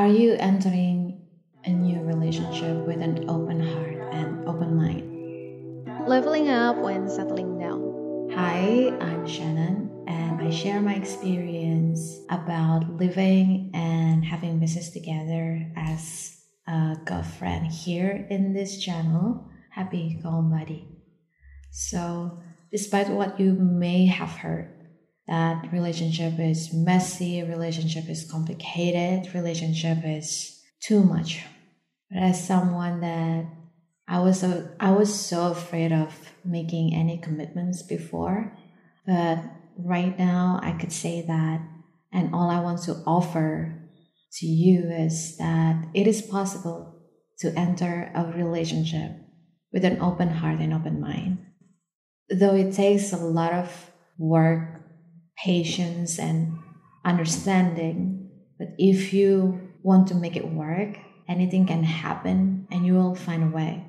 Are you entering a new relationship with an open heart and open mind? Leveling up when settling down. Hi, I'm Shannon, and I share my experience about living and having business together as a girlfriend here in this channel, Happy Calm Buddy. So, despite what you may have heard, that relationship is messy, relationship is complicated, relationship is too much. But as someone that I was so I was so afraid of making any commitments before, but right now I could say that and all I want to offer to you is that it is possible to enter a relationship with an open heart and open mind. Though it takes a lot of work patience and understanding. But if you want to make it work, anything can happen and you will find a way.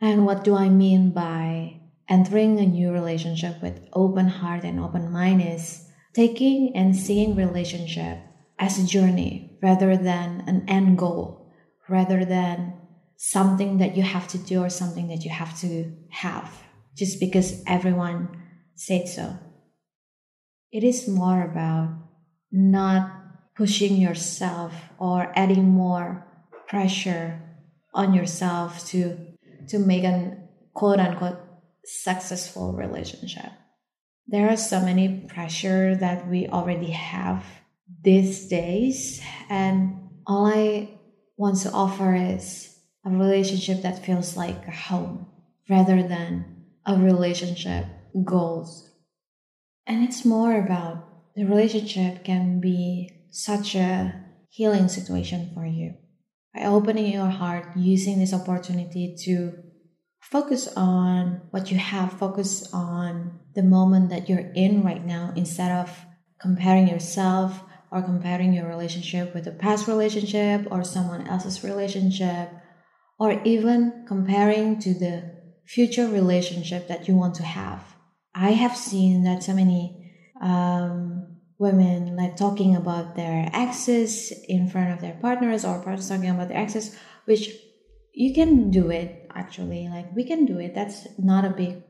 And what do I mean by entering a new relationship with open heart and open mind is taking and seeing relationship as a journey rather than an end goal, rather than something that you have to do or something that you have to have just because everyone said so. It is more about not pushing yourself or adding more pressure on yourself to to make an quote unquote successful relationship. There are so many pressure that we already have these days and all I want to offer is a relationship that feels like a home rather than a relationship goals and it's more about the relationship can be such a healing situation for you. By opening your heart, using this opportunity to focus on what you have, focus on the moment that you're in right now instead of comparing yourself or comparing your relationship with a past relationship or someone else's relationship or even comparing to the future relationship that you want to have I have seen that so many um, women like talking about their exes in front of their partners or partners talking about their exes, which you can do it actually. Like we can do it. That's not a big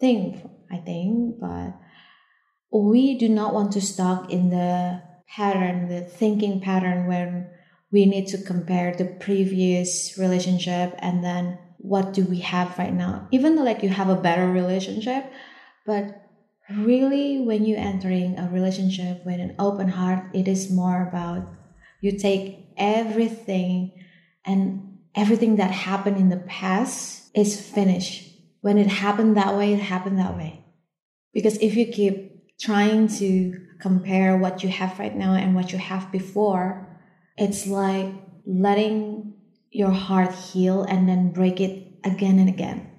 thing, I think, but we do not want to stuck in the pattern, the thinking pattern when we need to compare the previous relationship and then what do we have right now. Even though like you have a better relationship, but really, when you're entering a relationship with an open heart, it is more about you take everything and everything that happened in the past is finished. When it happened that way, it happened that way. Because if you keep trying to compare what you have right now and what you have before, it's like letting your heart heal and then break it again and again.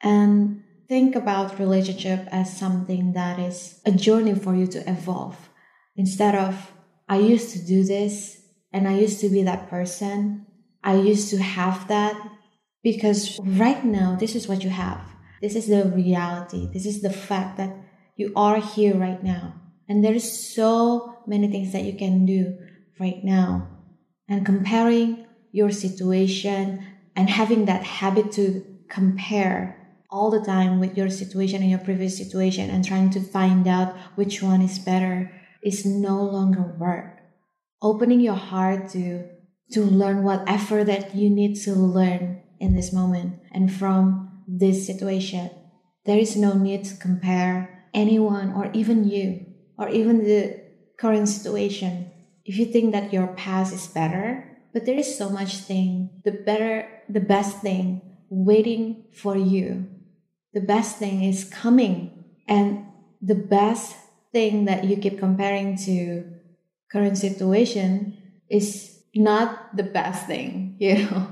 And think about relationship as something that is a journey for you to evolve. Instead of i used to do this and i used to be that person. I used to have that. Because right now this is what you have. This is the reality. This is the fact that you are here right now. And there is so many things that you can do right now. And comparing your situation and having that habit to compare all the time with your situation and your previous situation and trying to find out which one is better is no longer work. Opening your heart to to learn whatever that you need to learn in this moment and from this situation. There is no need to compare anyone or even you or even the current situation. If you think that your past is better, but there is so much thing, the better, the best thing waiting for you the best thing is coming and the best thing that you keep comparing to current situation is not the best thing you know.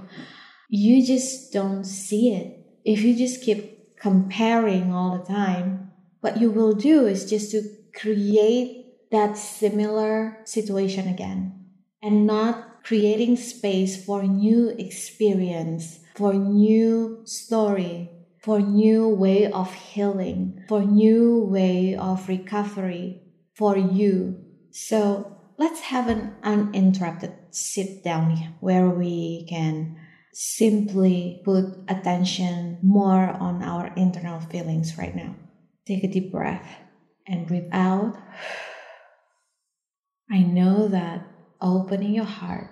You just don't see it. If you just keep comparing all the time what you will do is just to create that similar situation again and not creating space for new experience for new story for new way of healing, for new way of recovery for you. So let's have an uninterrupted sit down where we can simply put attention more on our internal feelings right now. Take a deep breath and breathe out. I know that opening your heart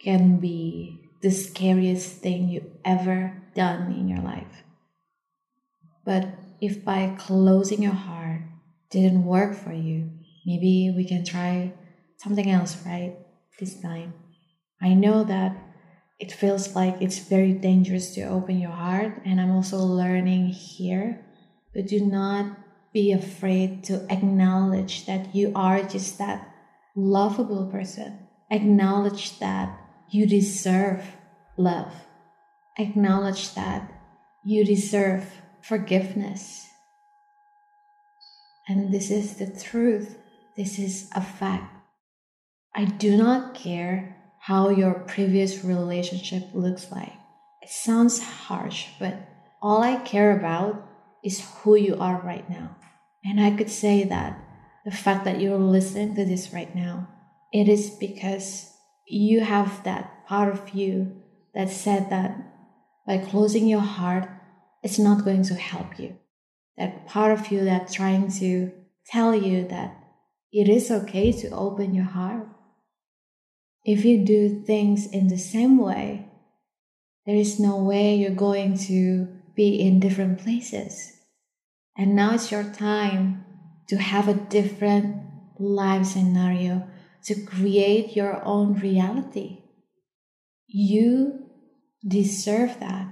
can be the scariest thing you ever done in your life. But if by closing your heart didn't work for you, maybe we can try something else, right? This time. I know that it feels like it's very dangerous to open your heart, and I'm also learning here. But do not be afraid to acknowledge that you are just that lovable person. Acknowledge that you deserve love. Acknowledge that you deserve forgiveness. And this is the truth. This is a fact. I do not care how your previous relationship looks like. It sounds harsh, but all I care about is who you are right now. And I could say that the fact that you're listening to this right now, it is because you have that part of you that said that by closing your heart, it's not going to help you. That part of you that's trying to tell you that it is okay to open your heart. If you do things in the same way, there is no way you're going to be in different places. And now it's your time to have a different life scenario, to create your own reality. You deserve that.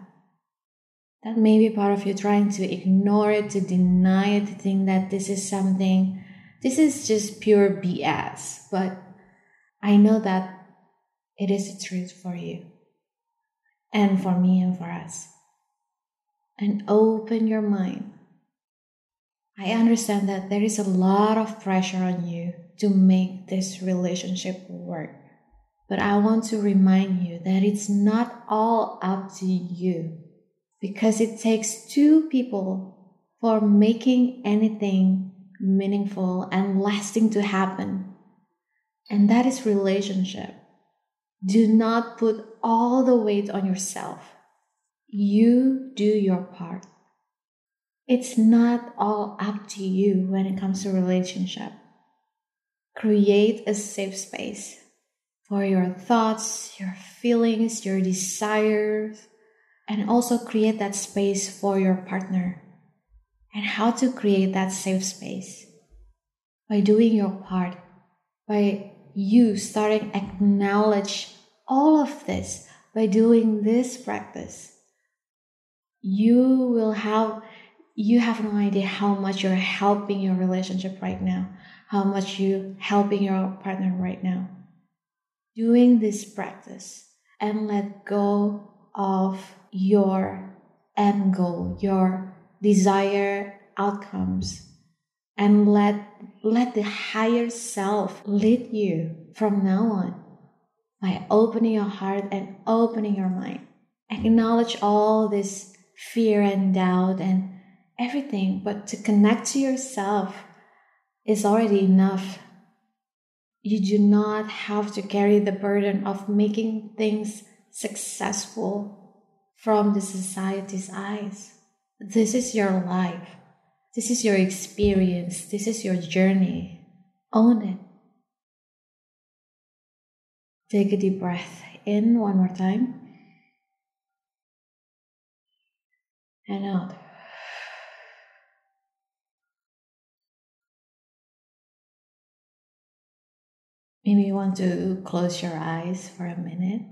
That may be part of you trying to ignore it, to deny it, to think that this is something, this is just pure BS. But I know that it is the truth for you and for me and for us. And open your mind. I understand that there is a lot of pressure on you to make this relationship work. But I want to remind you that it's not all up to you because it takes two people for making anything meaningful and lasting to happen. And that is relationship. Do not put all the weight on yourself. You do your part. It's not all up to you when it comes to relationship. Create a safe space for your thoughts, your feelings, your desires, and also create that space for your partner. And how to create that safe space? By doing your part, by you starting acknowledge all of this, by doing this practice, you will have you have no idea how much you're helping your relationship right now, how much you helping your partner right now doing this practice and let go of your end goal, your desired outcomes, and let, let the higher self lead you from now on by opening your heart and opening your mind. Acknowledge all this fear and doubt and everything, but to connect to yourself is already enough you do not have to carry the burden of making things successful from the society's eyes. This is your life. This is your experience. This is your journey. Own it. Take a deep breath in one more time. And out. Maybe you want to close your eyes for a minute.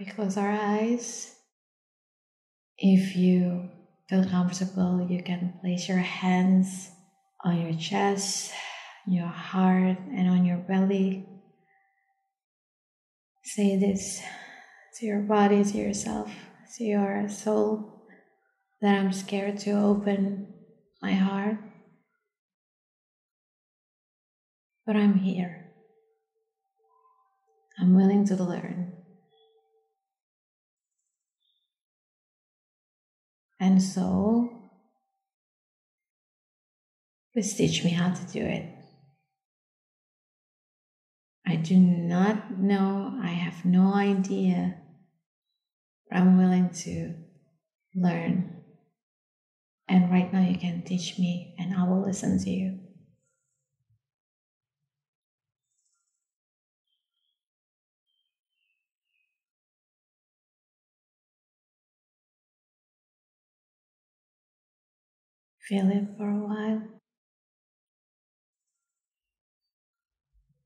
We close our eyes. If you feel comfortable, you can place your hands on your chest, your heart, and on your belly. Say this to your body, to yourself, to your soul that I'm scared to open my heart. but I'm here. I'm willing to learn. And so, please teach me how to do it. I do not know, I have no idea. but I'm willing to learn. And right now, you can teach me, and I will listen to you. Feel it for a while.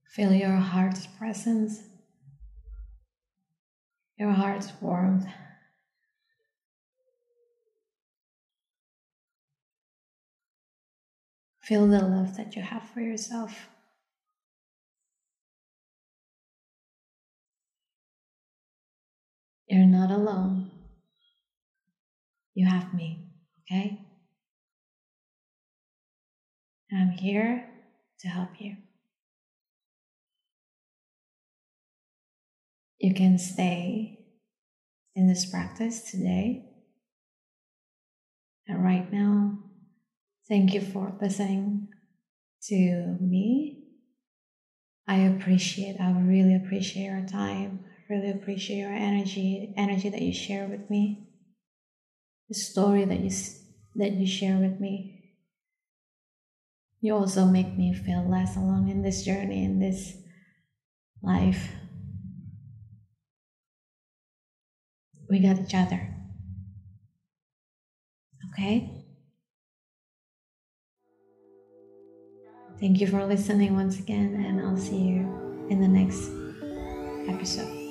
Feel your heart's presence, your heart's warmth. Feel the love that you have for yourself. You're not alone. You have me, okay? I'm here to help you. You can stay in this practice today. And right now, thank you for listening to me. I appreciate, I really appreciate your time. Really appreciate your energy, energy that you share with me, the story that you that you share with me. You also make me feel less alone in this journey, in this life. We got each other. Okay? Thank you for listening once again, and I'll see you in the next episode.